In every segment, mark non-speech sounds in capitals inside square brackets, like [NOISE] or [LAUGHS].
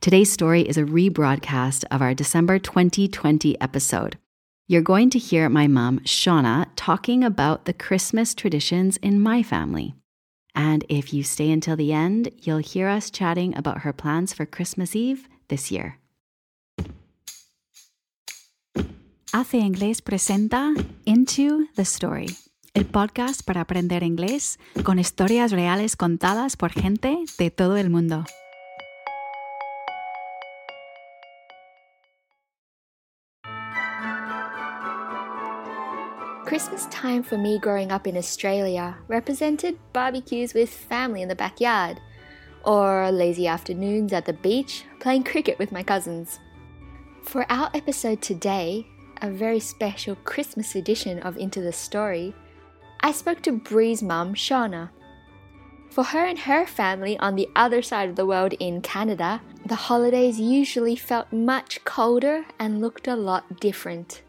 Today's story is a rebroadcast of our December 2020 episode. You're going to hear my mom, Shauna, talking about the Christmas traditions in my family. And if you stay until the end, you'll hear us chatting about her plans for Christmas Eve this year. Hace Inglés presenta Into the Story, el podcast para aprender inglés con historias reales contadas por gente de todo el mundo. Christmas time for me growing up in Australia represented barbecues with family in the backyard, or lazy afternoons at the beach playing cricket with my cousins. For our episode today, a very special Christmas edition of Into the Story, I spoke to Bree's mum, Shauna. For her and her family on the other side of the world in Canada, the holidays usually felt much colder and looked a lot different.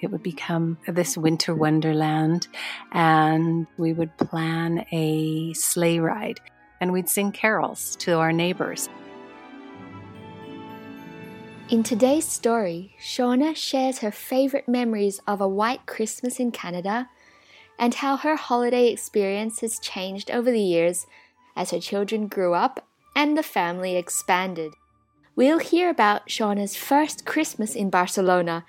It would become this winter wonderland, and we would plan a sleigh ride and we'd sing carols to our neighbors. In today's story, Shauna shares her favorite memories of a white Christmas in Canada and how her holiday experience has changed over the years as her children grew up and the family expanded. We'll hear about Shauna's first Christmas in Barcelona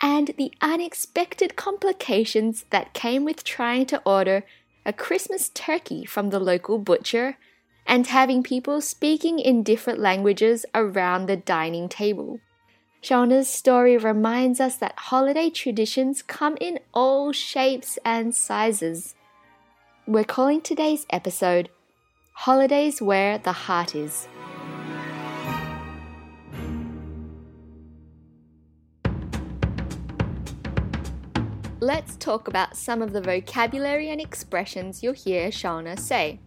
and the unexpected complications that came with trying to order a Christmas turkey from the local butcher and having people speaking in different languages around the dining table. Shauna's story reminds us that holiday traditions come in all shapes and sizes. We're calling today's episode Holidays Where the Heart Is. Let's talk about some of the vocabulary and expressions you'll hear Shauna say.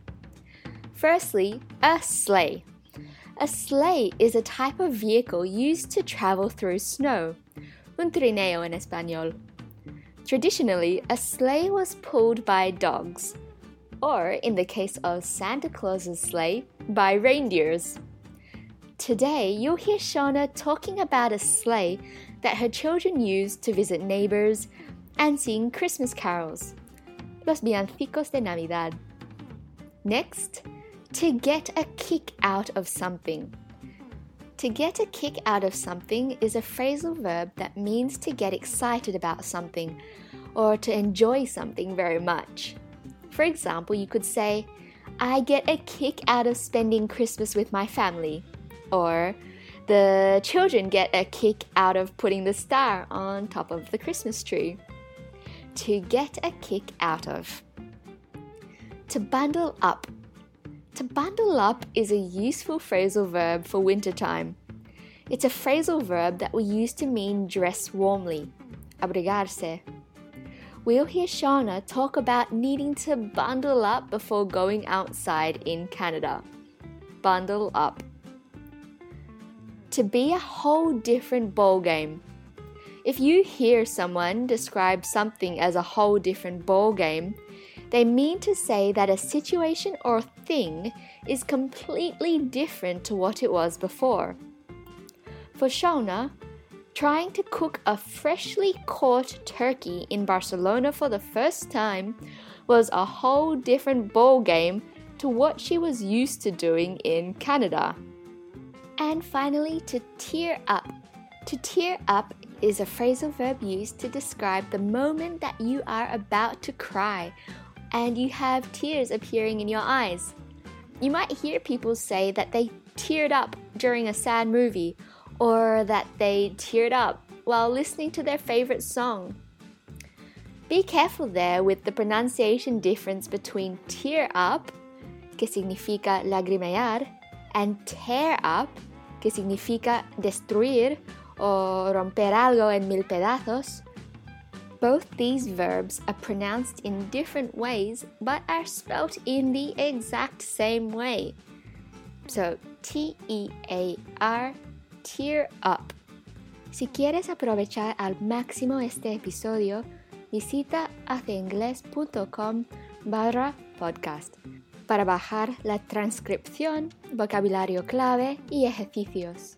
Firstly, a sleigh. A sleigh is a type of vehicle used to travel through snow. Un trineo en español. Traditionally, a sleigh was pulled by dogs, or in the case of Santa Claus's sleigh, by reindeers. Today, you'll hear Shauna talking about a sleigh that her children use to visit neighbors, and sing Christmas carols, los villancicos de Navidad. Next, to get a kick out of something. To get a kick out of something is a phrasal verb that means to get excited about something or to enjoy something very much. For example, you could say, I get a kick out of spending Christmas with my family, or the children get a kick out of putting the star on top of the Christmas tree to get a kick out of. To bundle up. To bundle up is a useful phrasal verb for wintertime. It's a phrasal verb that we use to mean dress warmly, abrigarse. We'll hear Shauna talk about needing to bundle up before going outside in Canada. Bundle up. To be a whole different ballgame if you hear someone describe something as a whole different ballgame, they mean to say that a situation or thing is completely different to what it was before. For Shauna, trying to cook a freshly caught turkey in Barcelona for the first time was a whole different ballgame to what she was used to doing in Canada. And finally, to tear up. To tear up is a phrasal verb used to describe the moment that you are about to cry and you have tears appearing in your eyes. You might hear people say that they teared up during a sad movie or that they teared up while listening to their favorite song. Be careful there with the pronunciation difference between tear up, que significa lagrimear, and tear up, que significa destruir o romper algo en mil pedazos. Both these verbs are pronounced in different ways but are spelt in the exact same way. So, T E A R, tear up. Si quieres aprovechar al máximo este episodio, visita haceingles.com barra podcast. para bajar la transcripción, vocabulario clave y ejercicios.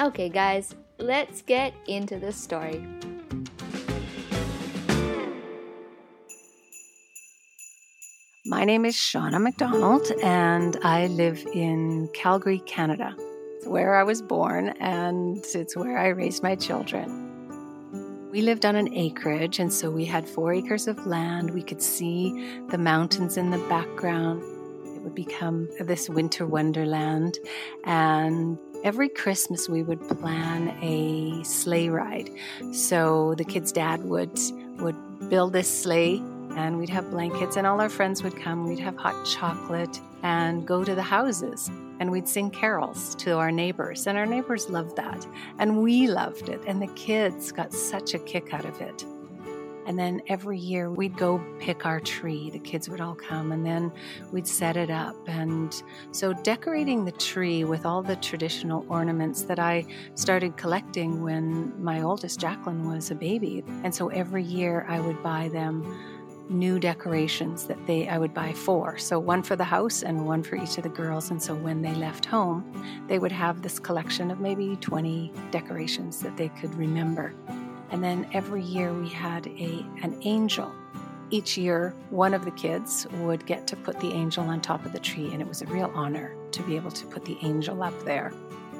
Okay, guys, let's get into the story. My name is Shauna McDonald, and I live in Calgary, Canada. It's where I was born, and it's where I raised my children. We lived on an acreage, and so we had four acres of land. We could see the mountains in the background. Would become this winter wonderland. And every Christmas, we would plan a sleigh ride. So the kid's dad would, would build this sleigh and we'd have blankets, and all our friends would come. We'd have hot chocolate and go to the houses, and we'd sing carols to our neighbors, and our neighbors loved that, and we loved it, and the kids got such a kick out of it. And then every year we'd go pick our tree. The kids would all come and then we'd set it up. And so decorating the tree with all the traditional ornaments that I started collecting when my oldest Jacqueline was a baby. And so every year I would buy them new decorations that they I would buy four. So one for the house and one for each of the girls. And so when they left home, they would have this collection of maybe 20 decorations that they could remember. And then every year we had a an angel. Each year, one of the kids would get to put the angel on top of the tree, and it was a real honor to be able to put the angel up there.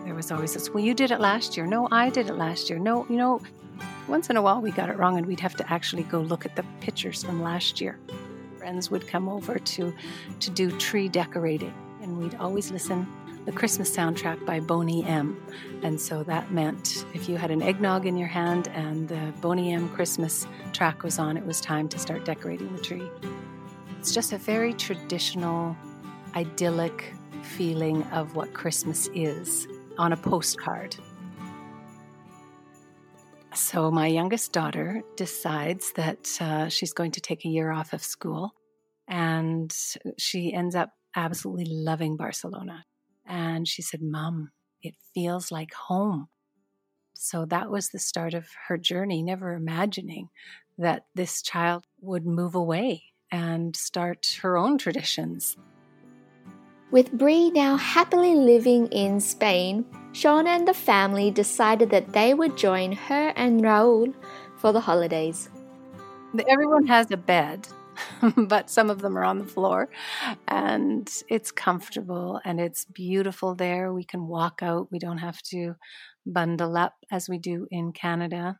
There was always this, well, you did it last year. No, I did it last year. No, you know, once in a while we got it wrong and we'd have to actually go look at the pictures from last year. Friends would come over to to do tree decorating and we'd always listen the Christmas soundtrack by Boney M. And so that meant if you had an eggnog in your hand and the Boney M Christmas track was on, it was time to start decorating the tree. It's just a very traditional, idyllic feeling of what Christmas is on a postcard. So, my youngest daughter decides that uh, she's going to take a year off of school, and she ends up absolutely loving Barcelona. And she said, Mom, it feels like home. So, that was the start of her journey, never imagining that this child would move away and start her own traditions. With Bree now happily living in Spain, Shauna and the family decided that they would join her and Raül for the holidays. Everyone has a bed, [LAUGHS] but some of them are on the floor, and it's comfortable and it's beautiful there. We can walk out, we don't have to bundle up as we do in Canada.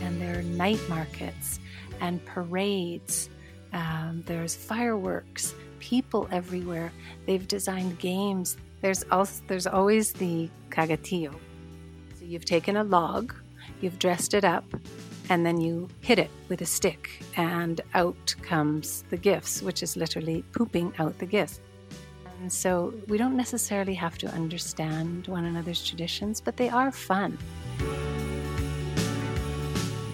And there are night markets and parades um, there's fireworks, people everywhere. They've designed games. There's also there's always the caga tió. So you've taken a log, you've dressed it up, and then you hit it with a stick, and out comes the gifts, which is literally pooping out the gifts. And so we don't necessarily have to understand one another's traditions, but they are fun.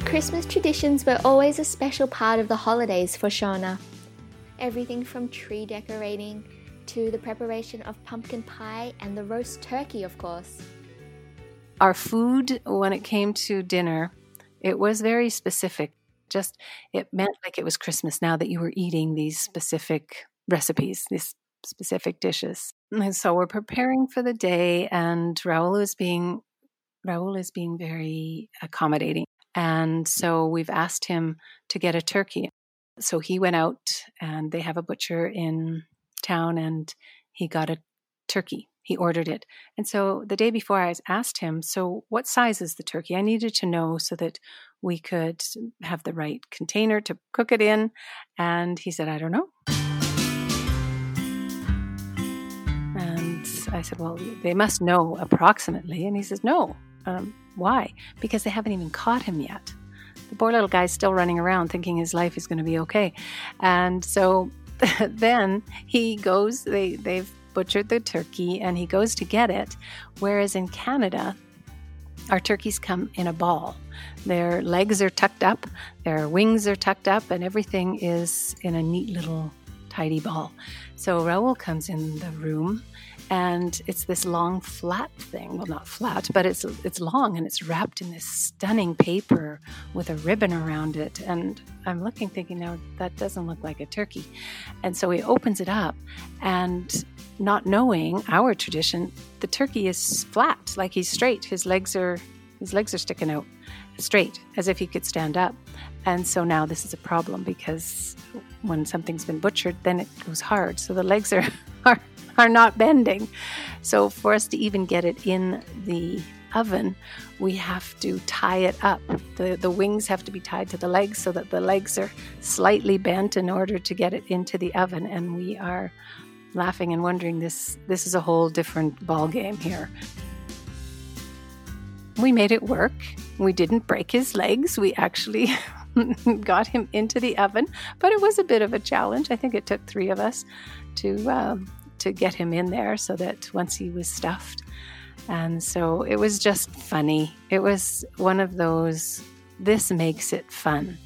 Christmas traditions were always a special part of the holidays for Shauna. Everything from tree decorating to the preparation of pumpkin pie and the roast turkey, of course. Our food, when it came to dinner, it was very specific. Just, it mm-hmm. meant like it was Christmas now that you were eating these mm-hmm. specific recipes, these specific dishes. And so we're preparing for the day, and Raül is being Raül is being very accommodating. And so we've asked him to get a turkey. So he went out and they have a butcher in town and he got a turkey. He ordered it. And so the day before I asked him, So what size is the turkey? I needed to know so that we could have the right container to cook it in. And he said, I don't know. And I said, Well, they must know approximately. And he says, No. Um, why? Because they haven't even caught him yet. The poor little guy's still running around thinking his life is going to be okay. And so [LAUGHS] then he goes, they, they've butchered the turkey and he goes to get it. Whereas in Canada, our turkeys come in a ball. Their legs are tucked up, their wings are tucked up, and everything is in a neat little tidy ball. So Raül comes in the room and it's this long flat thing. Well not flat but it's it's long and it's wrapped in this stunning paper with a ribbon around it. And i'm looking thinking now that doesn't look like a turkey. And so he opens it up and not knowing our tradition the turkey is flat like he's straight. His legs are his legs are sticking out straight as if he could stand up. And so now this is a problem because when something's been butchered then it goes hard. So the legs are [LAUGHS] are are not bending. So, for us to even get it in the oven, we have to tie it up. The, the wings have to be tied to the legs so that the legs are slightly bent in order to get it into the oven. And we are laughing and wondering this this is a whole different ball game here. We made it work. We didn't break his legs. We actually [LAUGHS] [LAUGHS] got him into the oven, but it was a bit of a challenge. I think it took three of us to um, to get him in there so that once he was stuffed. And so it was just funny. It was one of those, this makes it fun.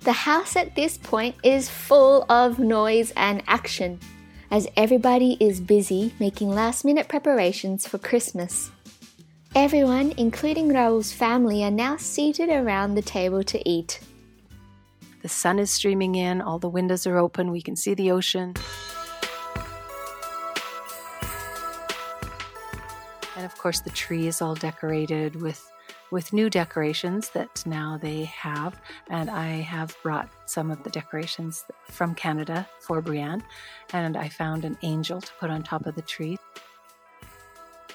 The house at this point is full of noise and action as everybody is busy making last minute preparations for Christmas. Everyone, including Raül's family, are now seated around the table to eat. The sun is streaming in, all the windows are open, we can see the ocean. And of course, the tree is all decorated with with new decorations that now they have. And I have brought some of the decorations from Canada for Brienne. And I found an angel to put on top of the tree.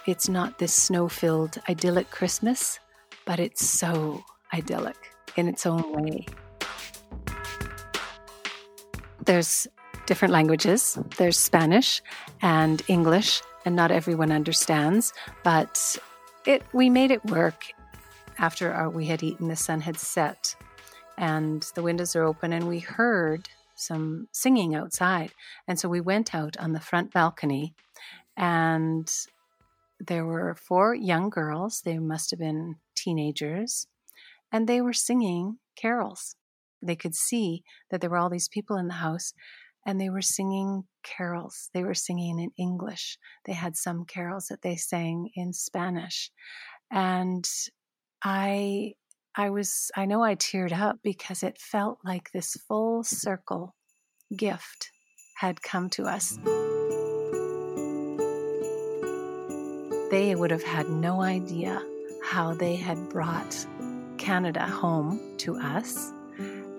It's not this snow filled, idyllic Christmas, but it's so idyllic in its own way. There's different languages there's Spanish and English and not everyone understands, but it we made it work after our, we had eaten the sun had set and the windows are open and we heard some singing outside and so we went out on the front balcony and there were four young girls they must have been teenagers and they were singing carols they could see that there were all these people in the house and they were singing carols. They were singing in English. They had some carols that they sang in Spanish. And I I was I know I teared up because it felt like this full circle gift had come to us. They would have had no idea how they had brought Canada home to us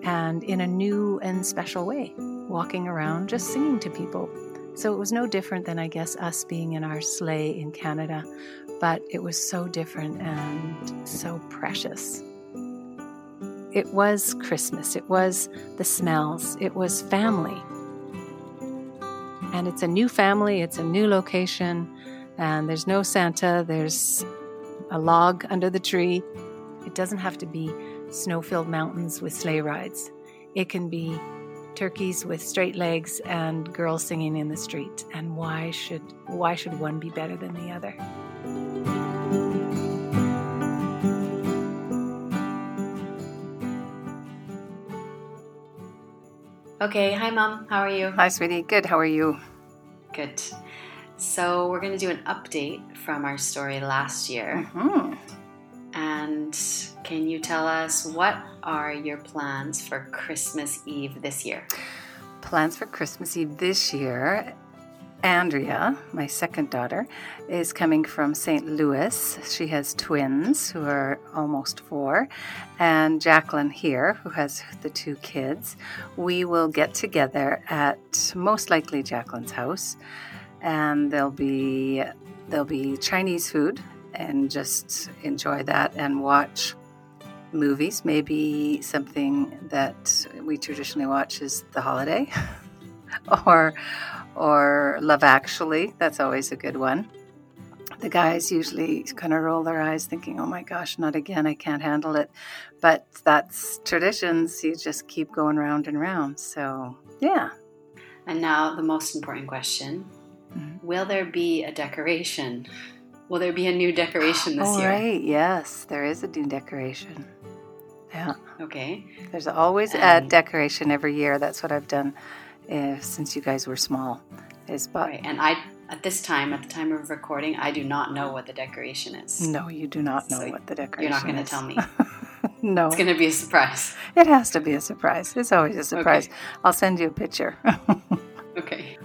and in a new and special way walking around just singing to people. So it was no different than, I guess, us being in our sleigh in Canada, but it was so different and so precious. It was Christmas, it was the smells, it was family. And it's a new family, it's a new location, and there's no Santa, there's a log under the tree. It doesn't have to be snow filled mountains with sleigh rides. It can be turkeys with straight legs and girls singing in the street. And why should why should one be better than the other? Okay, hi mom, how are you? Hi sweetie, good. How are you? Good. So we're going to do an update from our story last year. Mm-hmm. And can you tell us what are your plans for Christmas Eve this year? Plans for Christmas Eve this year. Andrea, my second daughter, is coming from St. Louis. She has twins who are almost four, and Jacqueline here, who has the two kids. We will get together at most likely Jacqueline's house, and there'll be there'll be Chinese food and just enjoy that and watch movies. Maybe something that we traditionally watch is The Holiday [LAUGHS] or or Love Actually. That's always a good one. The guys usually kind of roll their eyes thinking, "Oh my gosh, not again. I can't handle it." But that's traditions. You just keep going round and round. So, yeah. And now the most important question. Mm-hmm. Will there be a decoration Will there be a new decoration this oh, year? Right, yes, there is a new decoration. Yeah. Okay. There's always a decoration every year. That's what I've done if, since you guys were small. Is but right. and I at this time, at the time of recording, I do not know what the decoration is. No, you do not know so what the decoration. Is. You're not going to tell me. [LAUGHS] no, it's going to be a surprise. It has to be a surprise. It's always a surprise. Okay. I'll send you a picture. [LAUGHS] okay.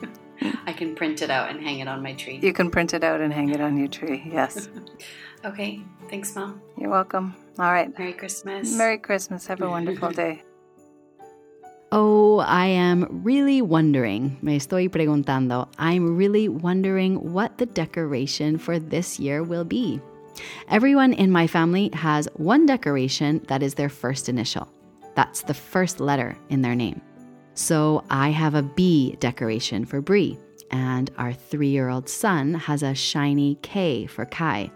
I can print it out and hang it on my tree. You can print it out and hang it on your tree. Yes. [LAUGHS] okay. Thanks, Mom. You're welcome. All right. Merry Christmas. Merry Christmas. Have a wonderful [LAUGHS] day. Oh, I am really wondering, me estoy preguntando, I'm really wondering what the decoration for this year will be. Everyone in my family has one decoration that is their first initial. That's the first letter in their name. So I have a B decoration for Bree, and our three year old son has a shiny K for Kai.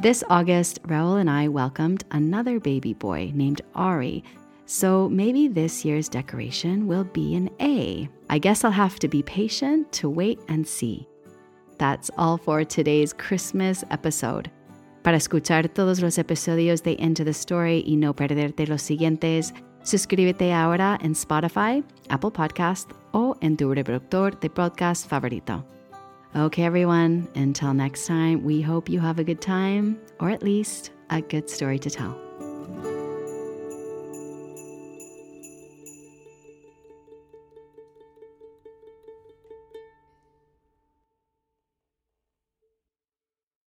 This August, Raül and I welcomed another baby boy named Ari so maybe this year's decoration will be an A. I guess I'll have to be patient to wait and see. That's all for today's Christmas episode. Para escuchar todos los episodios de Into the Story y no perderte los siguientes, suscríbete ahora en Spotify, Apple Podcast o en tu reproductor de podcast favorito. Okay, everyone, until next time, we hope you have a good time or at least a good story to tell.